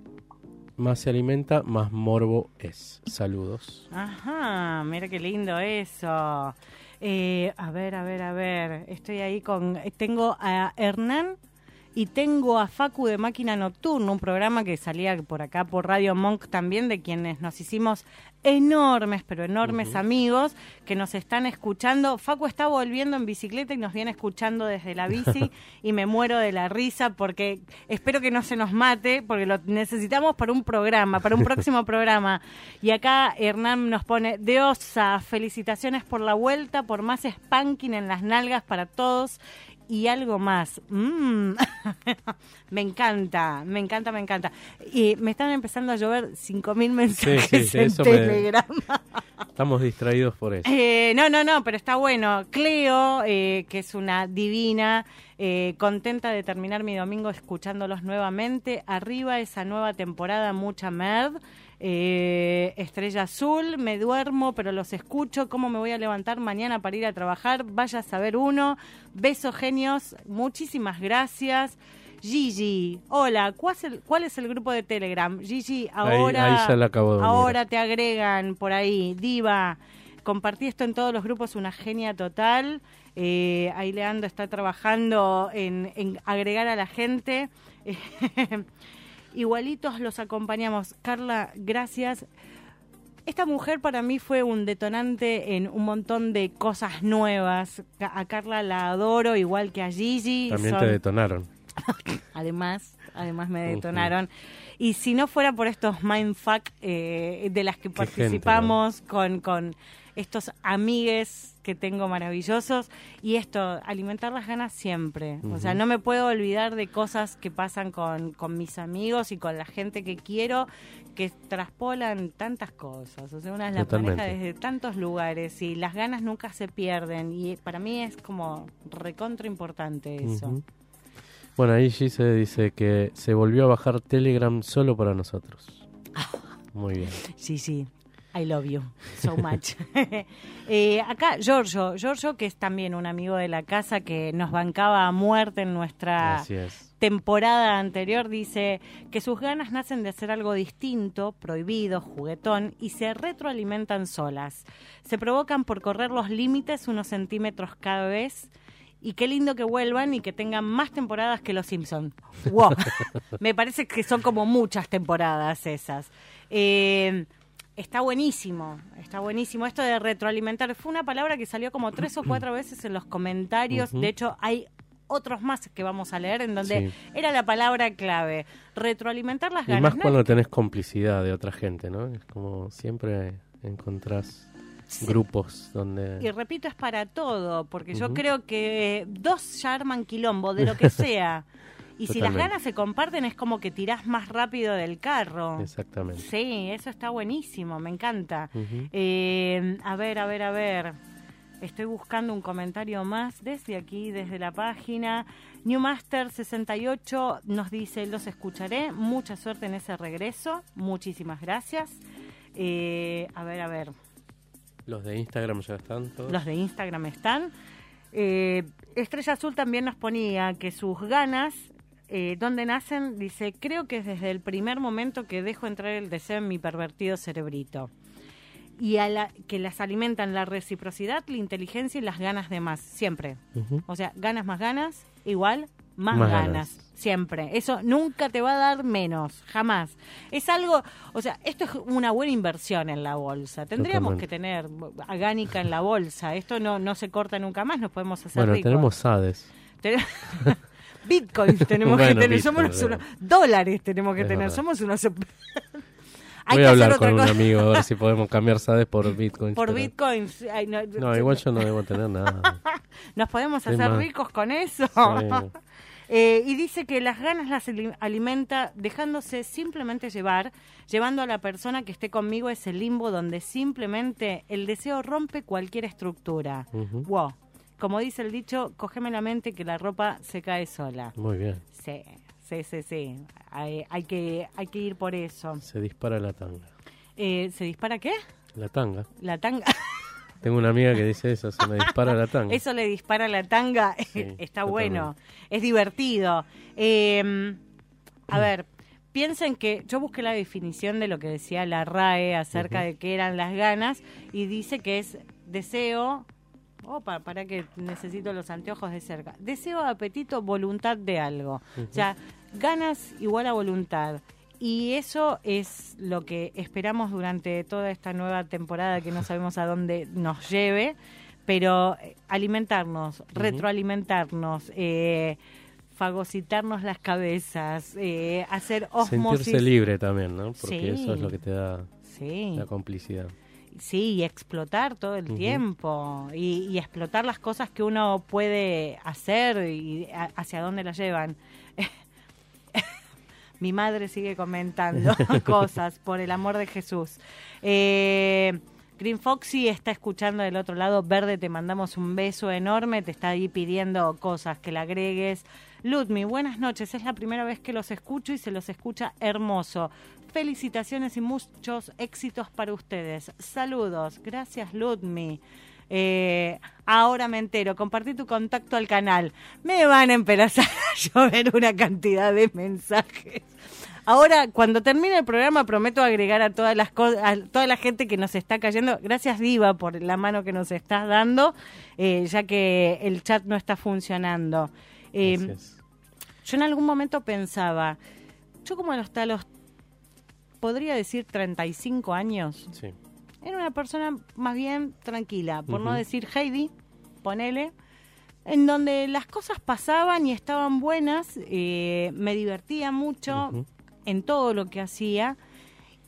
Más se alimenta, más morbo es. Saludos. Ajá, mira qué lindo eso. Eh, a ver, a ver, a ver. Estoy ahí con. Tengo a Hernán y tengo a Facu de Máquina Nocturna, un programa que salía por acá por Radio Monk también, de quienes nos hicimos enormes, pero enormes amigos que nos están escuchando. Facu está volviendo en bicicleta y nos viene escuchando desde la bici y me muero de la risa porque espero que no se nos mate porque lo necesitamos para un programa, para un próximo programa. Y acá Hernán nos pone, Deosa, felicitaciones por la vuelta, por más spanking en las nalgas para todos y algo más. Mm. me encanta, me encanta, me encanta. Y me están empezando a llover 5.000 mensajes Sí, sí, en me- Telegram. Estamos distraídos por eso. Eh, no, no, no, pero está bueno. Cleo, eh, que es una divina, eh, contenta de terminar mi domingo escuchándolos nuevamente. Arriba esa nueva temporada, mucha merd. Eh, Estrella Azul, me duermo, pero los escucho. ¿Cómo me voy a levantar mañana para ir a trabajar? Vaya a saber uno. Besos genios, muchísimas gracias. Gigi, hola, ¿cuál es el, cuál es el grupo de Telegram? Gigi, ahora, ahí acabo de ahora te agregan por ahí, Diva. Compartí esto en todos los grupos, una genia total. Eh, ahí Leandro está trabajando en, en agregar a la gente. Igualitos los acompañamos. Carla, gracias. Esta mujer para mí fue un detonante en un montón de cosas nuevas. A Carla la adoro, igual que a Gigi. También Son- te detonaron. además, además me detonaron. Y si no fuera por estos mindfuck eh, de las que Qué gente, participamos con, con estos amigues que tengo maravillosos y esto, alimentar las ganas siempre. O sea, no me puedo olvidar de cosas que pasan con, con mis amigos y con la gente que quiero que traspolan tantas cosas. O sea, una es la Totalmente. pareja desde tantos lugares y las ganas nunca se pierden y para mí es como recontra importante eso. Bueno, ahí Gise dice que se volvió a bajar Telegram solo para nosotros. Muy bien. Sí, sí. I love you so much. Eh, acá, Giorgio, Giorgio, que es también un amigo de la casa que nos bancaba a muerte en nuestra temporada anterior, dice que sus ganas nacen de hacer algo distinto, prohibido, juguetón, y se retroalimentan solas. Se provocan por correr los límites unos centímetros cada vez. Y qué lindo que vuelvan y que tengan más temporadas que los Simpsons. ¡Wow! Me parece que son como muchas temporadas esas. Eh, está buenísimo, está buenísimo. Esto de retroalimentar fue una palabra que salió como tres o cuatro veces en los comentarios. De hecho, hay otros más que vamos a leer en donde Sí. era la palabra clave. Retroalimentar las Y ganas. más ¿no? cuando tenés complicidad de otra gente, ¿no? Es como siempre encontrás grupos donde... Y repito, es para todo, porque yo creo que dos ya arman quilombo, de lo que sea. Y si las ganas se comparten, es como que tirás más rápido del carro. Exactamente. Sí, eso está buenísimo, me encanta. Eh, a ver, a ver, a ver. Estoy buscando un comentario más desde aquí, desde la página. Newmaster68 nos dice, los escucharé. Mucha suerte en ese regreso. Muchísimas gracias. Eh, a ver, a ver. Los de Instagram ya están todos. Los de Instagram están. Eh, Estrella Azul también nos ponía que sus ganas, eh, ¿dónde nacen? Dice, creo que es desde el primer momento que dejo entrar el deseo en mi pervertido cerebrito. Y a la, que las alimentan la reciprocidad, la inteligencia y las ganas de más, siempre. O sea, ganas más ganas, igual más, Más ganas. ganas. Siempre. Eso nunca te va a dar menos, jamás. Es algo, o sea, esto es una buena inversión en la bolsa. Tendríamos Totalmente. que tener agánica en la bolsa. Esto no, no se corta nunca más, nos podemos hacer Bueno, ricos. tenemos SADES. Ten- Bitcoins tenemos que tener, Bitcoin, somos unos dólares tenemos que tener, verdad. somos unos Hay Voy a hablar con un amigo a ver si podemos cambiar SADES por Bitcoin. por pero- bitcoins. Ay, no, No, igual yo no debo tener nada. Nos podemos hacer más. ricos con eso. Sí. Eh, y dice que las ganas las ali- alimenta dejándose simplemente llevar, llevando a la persona que esté conmigo a ese limbo donde simplemente el deseo rompe cualquier estructura. Ujú. Wow. Como dice el dicho, cógeme la mente que la ropa se cae sola. Muy bien. Sí, sí, sí, sí. Hay, hay que, hay que ir por eso. Se dispara la tanga. Eh, ¿Se dispara qué? La tanga. La tanga. Tengo una amiga que dice eso, se me dispara la tanga. Eso le dispara la tanga. Sí, Está bueno. Es divertido. Eh, a ver, piensen que yo busqué la definición de lo que decía la RAE acerca de qué eran las ganas y dice que es deseo. Opa, para que necesito los anteojos de cerca. Deseo, apetito, voluntad de algo. O sea, ganas igual a voluntad. Y eso es lo que esperamos durante toda esta nueva temporada que no sabemos a dónde nos lleve, pero eh, alimentarnos, retroalimentarnos, eh, fagocitarnos las cabezas, eh, hacer osmosis. Sentirse libre también, ¿no? Porque Sí. eso es lo que te da Sí. la complicidad. Sí, y explotar todo el tiempo y, y explotar las cosas que uno puede hacer y a- hacia dónde las llevan. Mi madre sigue comentando cosas, por el amor de Jesús. Eh, Green Foxy está escuchando del otro lado. Verde, te mandamos un beso enorme. Te está ahí pidiendo cosas que le agregues. Ludmi, buenas noches. Es la primera vez que los escucho y se los escucha hermoso. Felicitaciones y muchos éxitos para ustedes. Saludos. Gracias, Ludmi. Eh, ahora me entero, compartí tu contacto al canal. Me van a empezar a llover una cantidad de mensajes. Ahora, cuando termine el programa, prometo agregar a todas las a toda la gente que nos está cayendo. Gracias, Diva, por la mano que nos estás dando, eh, ya que el chat no está funcionando. Eh, yo en algún momento pensaba, yo como hasta los, podría decir 35 años, Sí. era una persona más bien tranquila, por no decir Heidi, ponele. en donde las cosas pasaban y estaban buenas, eh, me divertía mucho. En todo lo que hacía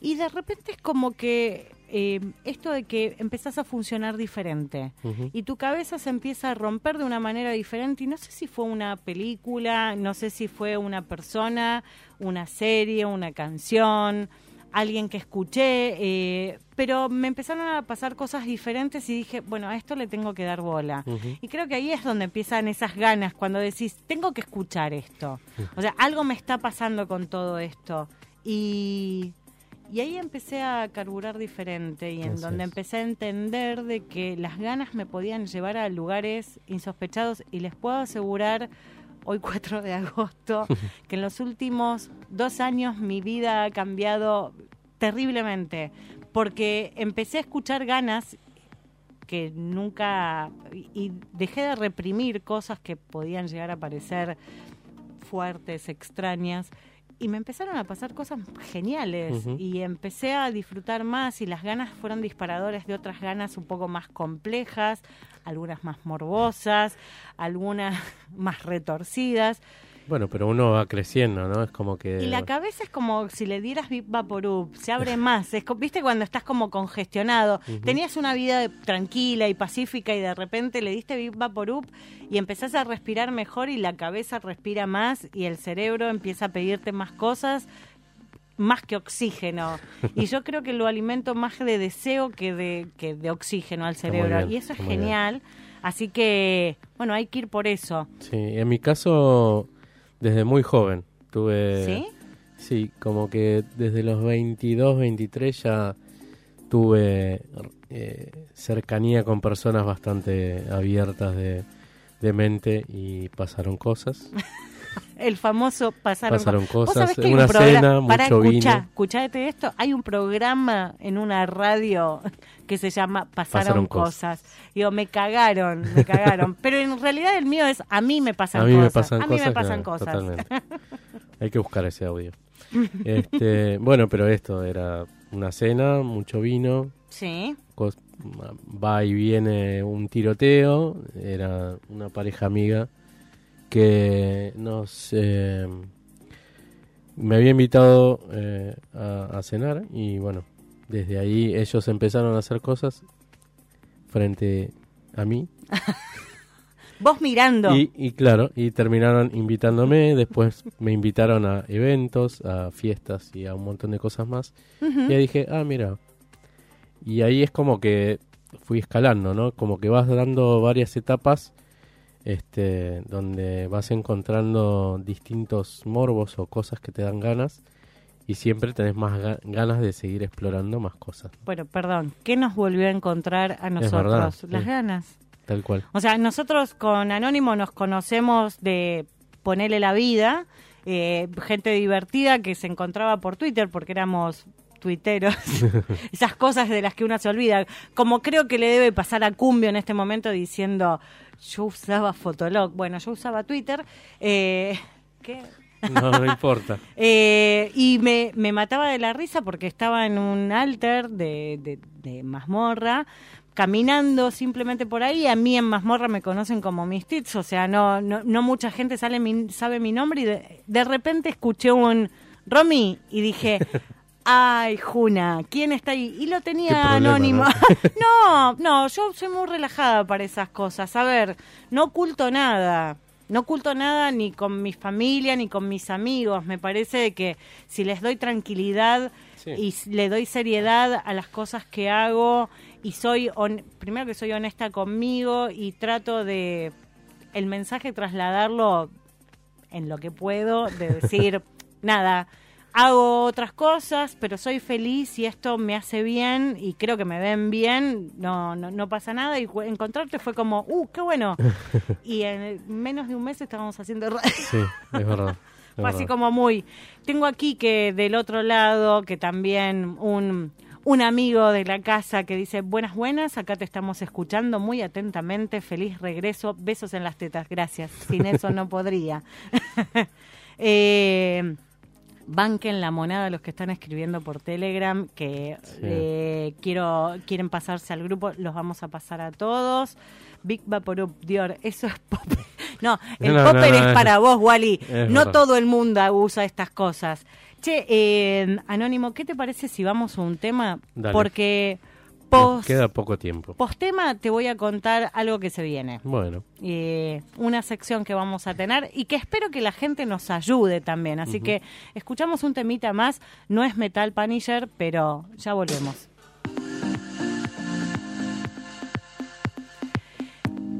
y de repente es como que eh, esto de que empezás a funcionar diferente. Y tu cabeza se empieza a romper de una manera diferente y no sé si fue una película, no sé si fue una persona, una serie, una canción, alguien que escuché, eh, pero me empezaron a pasar cosas diferentes y dije, bueno, a esto le tengo que dar bola. Y creo que ahí es donde empiezan esas ganas, cuando decís, tengo que escuchar esto. O sea, algo me está pasando con todo esto. Y, y ahí empecé a carburar diferente y en donde es. empecé a entender de que las ganas me podían llevar a lugares insospechados y les puedo asegurar hoy 4 de agosto que en los últimos dos años mi vida ha cambiado terriblemente porque empecé a escuchar ganas que nunca y, dejé de reprimir cosas que podían llegar a parecer fuertes, extrañas y me empezaron a pasar cosas geniales y empecé a disfrutar más y las ganas fueron disparadores de otras ganas un poco más complejas, algunas más morbosas, algunas más retorcidas Bueno, pero uno va creciendo, ¿no? Es como que... y la cabeza es como si le dieras Vaporub, se abre más. Es, ¿Viste cuando estás como congestionado? Tenías una vida tranquila y pacífica y de repente le diste Vaporub y empezás a respirar mejor y la cabeza respira más y el cerebro empieza a pedirte más cosas más que oxígeno. Y yo creo que lo alimento más de deseo que de, que de oxígeno al cerebro. bien, y eso es bien. genial. Así que, bueno, hay que ir por eso. Sí, en mi caso, desde muy joven, tuve... ¿Sí? Sí, como que desde los 22, 23 ya tuve eh, cercanía con personas bastante abiertas de, de mente y pasaron cosas. El famoso pasaron, Pasaron co- ¿Vos cosas, sabés que hay una cena, mucho escuchá, vino. escuchate esto. Hay un programa en una radio que se llama Pasaron, Pasaron cosas. Digo, me cagaron, me cagaron. Pero en realidad el mío es a mí me pasan a mí cosas. me pasan a mí cosas. me pasan claro, cosas. totalmente. Hay que buscar ese audio. Este, bueno, pero esto era una cena, mucho vino, Sí. cos- va y viene un tiroteo, era una pareja amiga que nos eh, me había invitado eh, a, a cenar y bueno, desde ahí ellos empezaron a hacer cosas frente a mí Vos mirando. y, y claro, y terminaron invitándome, después me invitaron a eventos, a fiestas y a un montón de cosas más. Y ahí dije, ah, mira. Y ahí es como que fui escalando, ¿no? Como que vas dando varias etapas este, donde vas encontrando distintos morbos o cosas que te dan ganas y siempre tenés más ga- ganas de seguir explorando más cosas. Bueno, perdón. ¿Qué nos volvió a encontrar a verdad, nosotros? Las sí. ganas. Tal cual. O sea, nosotros con Anónimo nos conocemos de ponerle la vida, eh, gente divertida que se encontraba por Twitter porque éramos tuiteros, esas cosas de las que uno se olvida, como creo que le debe pasar a Cumbio en este momento diciendo, yo usaba Fotolog, bueno, yo usaba Twitter, eh, ¿qué? No, no importa. Eh, y me, me mataba de la risa porque estaba en un alter de, de, de mazmorra, caminando simplemente por ahí. A mí en mazmorra me conocen como Mis Tits, o sea, no, no, no mucha gente sale mi- sabe mi nombre. Y de, de repente escuché un Romy y dije. Ay, Juna, ¿quién está ahí? Y lo tenía problema, anónimo. ¿no? no, no, yo soy muy relajada para esas cosas. A ver, no oculto nada. No oculto nada ni con mi familia ni con mis amigos. Me parece que si les doy tranquilidad Sí. y le doy seriedad a las cosas que hago y soy, hon- primero que soy honesta conmigo y trato de el mensaje trasladarlo en lo que puedo, de decir, nada, hago otras cosas, pero soy feliz y esto me hace bien y creo que me ven bien, no, no, no pasa nada y encontrarte fue como, uh, qué bueno. Y en menos de un mes estábamos haciendo radio. Sí, es verdad. es Fue así como muy. Tengo aquí que del otro lado, que también un, un amigo de la casa que dice: Buenas, buenas, acá te estamos escuchando muy atentamente. Feliz regreso. Besos en las tetas. Gracias. Sin eso no podría. eh, banquen la monada los que están escribiendo por Telegram, que Sí. eh, quiero quieren pasarse al grupo, los vamos a pasar a todos. Big Vaporub Dior, eso es pop. No, el No, popper no, es es- para vos, Wally. No verdad. todo el mundo usa estas cosas. Che, eh, Anónimo, ¿qué te parece si vamos a un tema? Dale. Porque post, queda poco tiempo. post tema te voy a contar algo que se viene. Bueno, Eh, una sección que vamos a tener y que espero que la gente nos ayude también. Así que escuchamos un temita más. No es Metal Punisher, pero ya volvemos.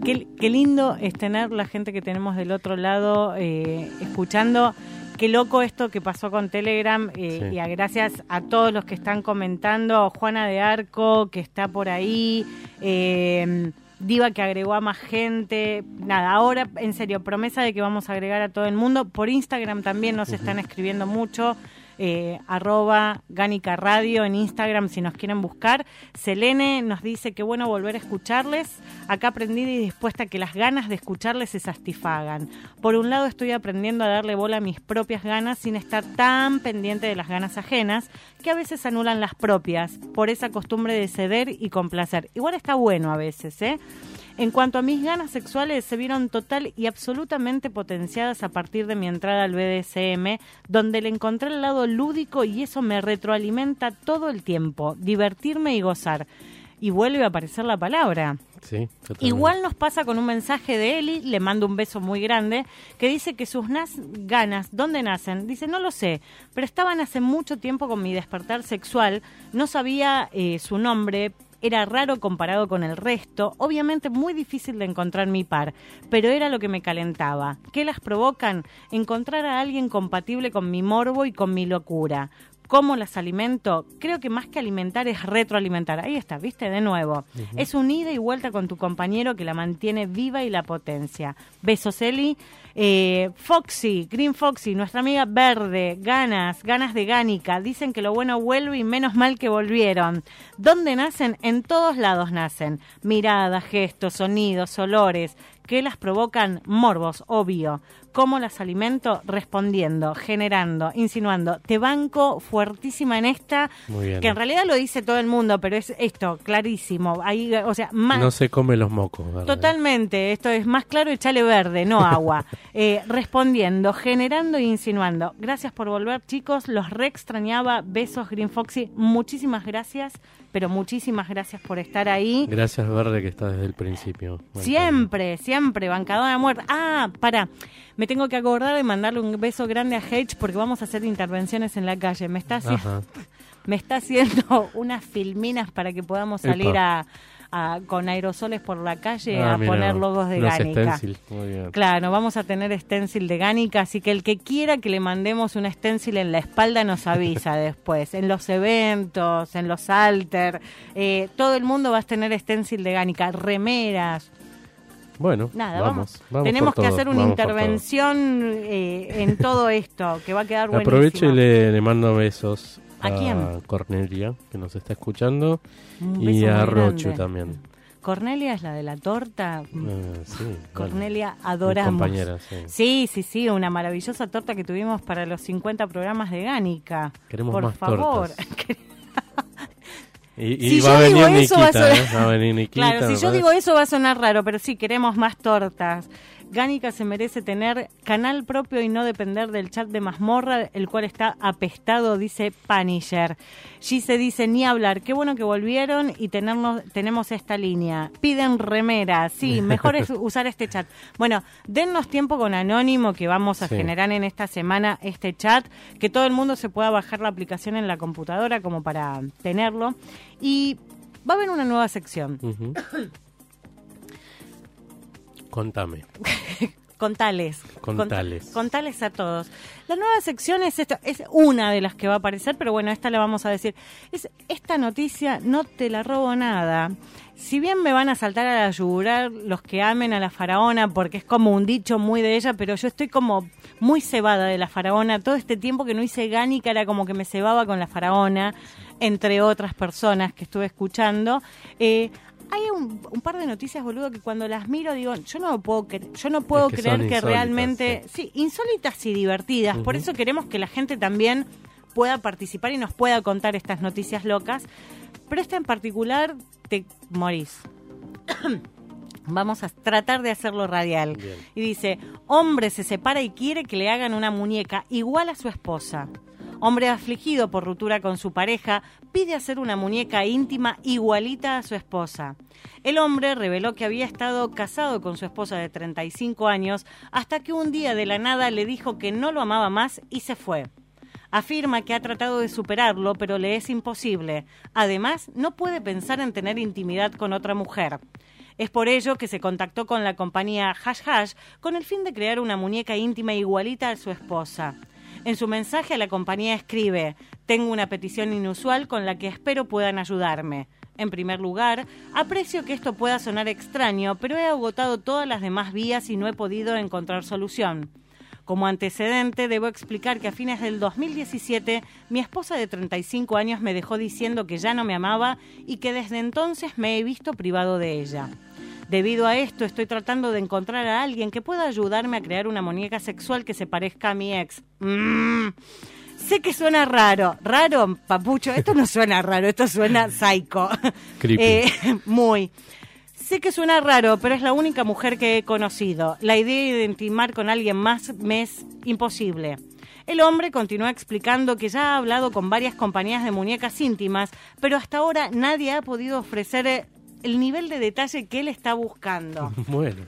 Qué, qué lindo es tener la gente que tenemos del otro lado eh, escuchando. Qué loco esto que pasó con Telegram eh, Sí. y a, gracias a todos los que están comentando. Juana de Arco, que está por ahí. eh, Diva que agregó a más gente. Nada, ahora en serio, promesa de que vamos a agregar a todo el mundo. Por Instagram también nos están escribiendo mucho. Eh, arroba Gánica Radio en Instagram si nos quieren buscar. Selene nos dice que bueno volver a escucharles. Acá aprendida y dispuesta a que las ganas de escucharles se satisfagan. Por un lado estoy aprendiendo a darle bola a mis propias ganas sin estar tan pendiente de las ganas ajenas que a veces anulan las propias por esa costumbre de ceder y complacer. Igual está bueno a veces, ¿eh? En cuanto a mis ganas sexuales, se vieron total y absolutamente potenciadas a partir de mi entrada al BDSM, donde le encontré el lado lúdico y eso me retroalimenta todo el tiempo, divertirme y gozar. Y vuelve a aparecer la palabra. sí. Igual nos pasa con un mensaje de Eli, le mando un beso muy grande, que dice que sus nas- ganas, ¿dónde nacen? Dice, no lo sé, pero estaban hace mucho tiempo con mi despertar sexual, no sabía eh, su nombre, era raro comparado con el resto, obviamente muy difícil de encontrar mi par, pero era lo que me calentaba. ¿Qué las provocan? Encontrar a alguien compatible con mi morbo y con mi locura. ¿Cómo las alimento? Creo que más que alimentar es retroalimentar. Ahí está, viste, de nuevo. Es un ida y vuelta con tu compañero que la mantiene viva y la potencia. Besos, Eli. Eh, Foxy, Green Foxy, nuestra amiga verde, ganas, ganas de Gánica. Dicen que lo bueno vuelve y menos mal que volvieron. ¿Dónde nacen? En todos lados nacen. Miradas, gestos, sonidos, olores. ¿Qué las provocan? Morbos, obvio. ¿Cómo las alimento? Respondiendo, generando, insinuando. Te banco fuertísima en esta, Muy bien. que en realidad lo dice todo el mundo, pero es esto, clarísimo. Ahí, o sea, más, No se come los mocos, ¿verdad? Totalmente, esto es más claro, echale verde, no agua. Eh, respondiendo, generando e insinuando. Gracias por volver, chicos, los re extrañaba. Besos, Green Foxy, muchísimas gracias, pero muchísimas gracias por estar ahí. Gracias, Verde, que está desde el principio. Siempre, siempre, bancadora muerta. Ah, para, me tengo que acordar de mandarle un beso grande a Hedge porque vamos a hacer intervenciones en la calle. Me está haciendo, me está haciendo unas filminas para que podamos salir Epa. a, a- con aerosoles por la calle Ah, a mira, poner logos de Gánica. stencil, muy bien. Claro, vamos a tener stencil de Gánica, así que el que quiera que le mandemos un stencil en la espalda nos avisa después. En los eventos, en los alter, eh, todo el mundo va a tener stencil de Gánica, remeras. Bueno, Nada, vamos. vamos. vamos Tenemos que todo, hacer una intervención eh, en todo esto, que va a quedar buenísimo. Aprovecho y le, le mando besos ¿A a, quién? Cornelia, que nos está escuchando, Un y a Rochu grande. también. Cornelia es la de la torta. Eh, sí, bueno, Cornelia, mi adoramos. compañera, sí. Sí, sí, sí, una maravillosa torta que tuvimos para los 50 programas de Gánica. Queremos Por más favor. tortas. Y, y Si va a yo digo venir eso, va a Nikita, sonar- ¿eh? Va a venir Nikita. Claro, si yo parece. digo eso va a sonar raro, pero sí, queremos más tortas. Gánica se merece tener canal propio y no depender del chat de mazmorra, el cual está apestado, dice Punisher. se dice, ni hablar, qué bueno que volvieron y tenernos, tenemos esta línea. Piden remeras, sí, mejor es usar este chat. Bueno, dennos tiempo con Anónimo, que vamos a Sí. generar en esta semana este chat, que todo el mundo se pueda bajar la aplicación en la computadora como para tenerlo. Y va a haber una nueva sección. Contame. Contales. Contales. Cont- contales a todos. La nueva sección es esta, es una de las que va a aparecer, pero bueno, esta la vamos a decir. Es esta noticia, no te la robo nada. Si bien me van a saltar a la yugular los que amen a la faraona, porque es como un dicho muy de ella, pero yo estoy como muy cebada de la faraona. Todo este tiempo que no hice gánica era como que me cebaba con la faraona, entre otras personas que estuve escuchando. Eh, hay un, un par de noticias, boludo, que cuando las miro digo, yo no puedo, cre- yo no puedo Es que creer que realmente, sí. insólitas y divertidas. Por eso queremos que la gente también pueda participar y nos pueda contar estas noticias locas. Pero esta en particular te morís. Vamos a tratar de hacerlo radial. Y dice, hombre se separa y quiere que le hagan una muñeca igual a su esposa. Hombre afligido por ruptura con su pareja pide hacer una muñeca íntima igualita a su esposa. El hombre reveló que había estado casado con su esposa de 35 años hasta que un día de la nada le dijo que no lo amaba más y se fue. Afirma que ha tratado de superarlo, pero le es imposible. Además, no puede pensar en tener intimidad con otra mujer. Es por ello que se contactó con la compañía Hash Hash con el fin de crear una muñeca íntima igualita a su esposa. En su mensaje a la compañía escribe, tengo una petición inusual con la que espero puedan ayudarme. En primer lugar, aprecio que esto pueda sonar extraño, pero he agotado todas las demás vías y no he podido encontrar solución. Como antecedente, debo explicar que a fines del 2017 mi esposa de 35 años me dejó diciendo que ya no me amaba y que desde entonces me he visto privado de ella. Debido a esto, estoy tratando de encontrar a alguien que pueda ayudarme a crear una muñeca sexual que se parezca a mi ex. Mm. Sé que suena raro. Raro, papucho. Esto no suena raro, esto suena psycho. Eh, muy. Sé que suena raro, pero es la única mujer que he conocido. La idea de intimar con alguien más me es imposible. El hombre continúa explicando que ya ha hablado con varias compañías de muñecas íntimas, pero hasta ahora nadie ha podido ofrecer el nivel de detalle que él está buscando. Bueno.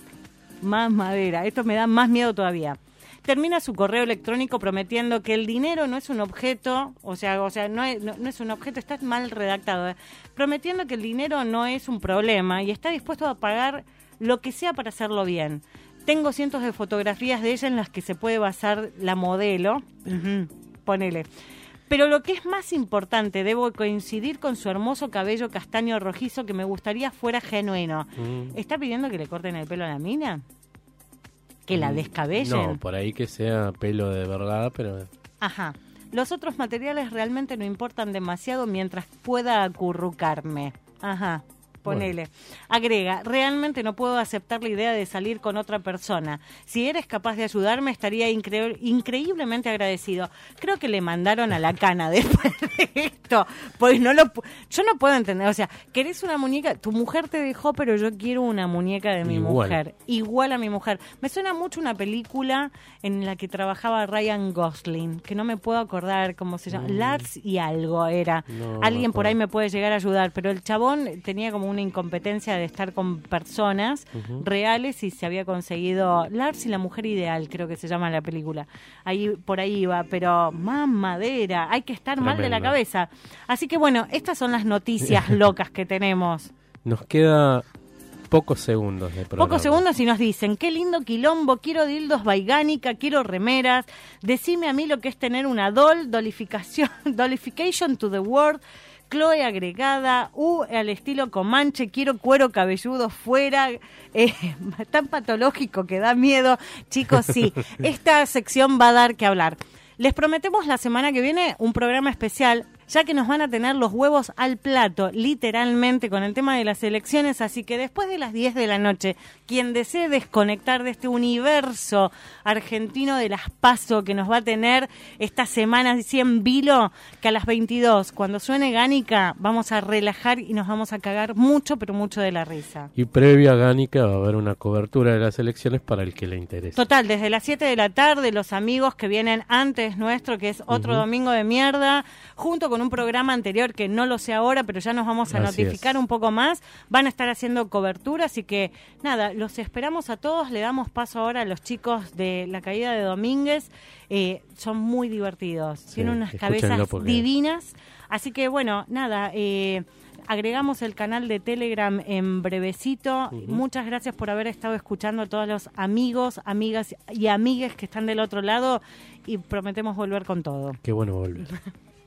Más madera. Esto me da más miedo todavía. Termina su correo electrónico prometiendo que el dinero no es un objeto, o sea, o sea, no es, no, es un objeto, está mal redactado, ¿eh? prometiendo que el dinero no es un problema y está dispuesto a pagar lo que sea para hacerlo bien. Tengo cientos de fotografías de ella en las que se puede basar la modelo. ponele. Pero lo que es más importante, debo coincidir con su hermoso cabello castaño rojizo que me gustaría fuera genuino. Mm. ¿Está pidiendo que le corten el pelo a la mina? ¿Que la mm, descabellen? No, por ahí que sea pelo de verdad, pero... Ajá. Los otros materiales realmente no importan demasiado mientras pueda acurrucarme. Ajá ponele. Agrega, realmente no puedo aceptar la idea de salir con otra persona. Si eres capaz de ayudarme, estaría increíblemente agradecido. Creo que le mandaron a la cana después de esto. Pues no lo, yo no puedo entender. O sea, querés una muñeca, tu mujer te dejó, pero yo quiero una muñeca de mi mujer. Igual a mi mujer. Me suena mucho una película en la que trabajaba Ryan Gosling, que no me puedo acordar cómo se llama. Mm. Lars y algo era. Alguien por ahí me puede llegar a ayudar, pero el chabón tenía como una incompetencia de estar con personas reales y se había conseguido Lars y la mujer ideal, creo que se llama la película. Ahí por ahí iba, pero más madera, hay que estar mal de la cabeza. Así que bueno, estas son las noticias locas que tenemos. Nos queda pocos segundos de Pocos segundos y nos dicen, qué lindo quilombo, quiero dildos vaigánica, quiero remeras, decime a mí lo que es tener una doll, dolificación, dolification to the world, Chloe agregada, U al estilo Comanche, quiero cuero cabelludo fuera, eh, tan patológico que da miedo. Chicos, sí, esta sección va a dar que hablar. Les prometemos la semana que viene un programa especial ya que nos van a tener los huevos al plato, literalmente, con el tema de las elecciones. Así que después de las 10 de la noche, quien desee desconectar de este universo argentino de las PASO que nos va a tener esta semana así en vilo, que a las 22, cuando suene Gánica, vamos a relajar y nos vamos a cagar mucho, pero mucho de la risa. Y previa a Gánica va a haber una cobertura de las elecciones para el que le interese. Total, desde las 7 de la tarde, los amigos que vienen antes nuestro, que es otro domingo de mierda, junto con un programa anterior que no lo sé ahora, pero ya nos vamos a notificar un poco más. Van a estar haciendo cobertura, así que nada, los esperamos a todos. Le damos paso ahora a los chicos de la caída de Domínguez. Eh, son muy divertidos, tienen unas cabezas divinas. Así que bueno, nada. Eh, agregamos el canal de Telegram en brevecito. Muchas gracias por haber estado escuchando a todos los amigos, amigas y amigues que están del otro lado y prometemos volver con todo. Qué bueno volver.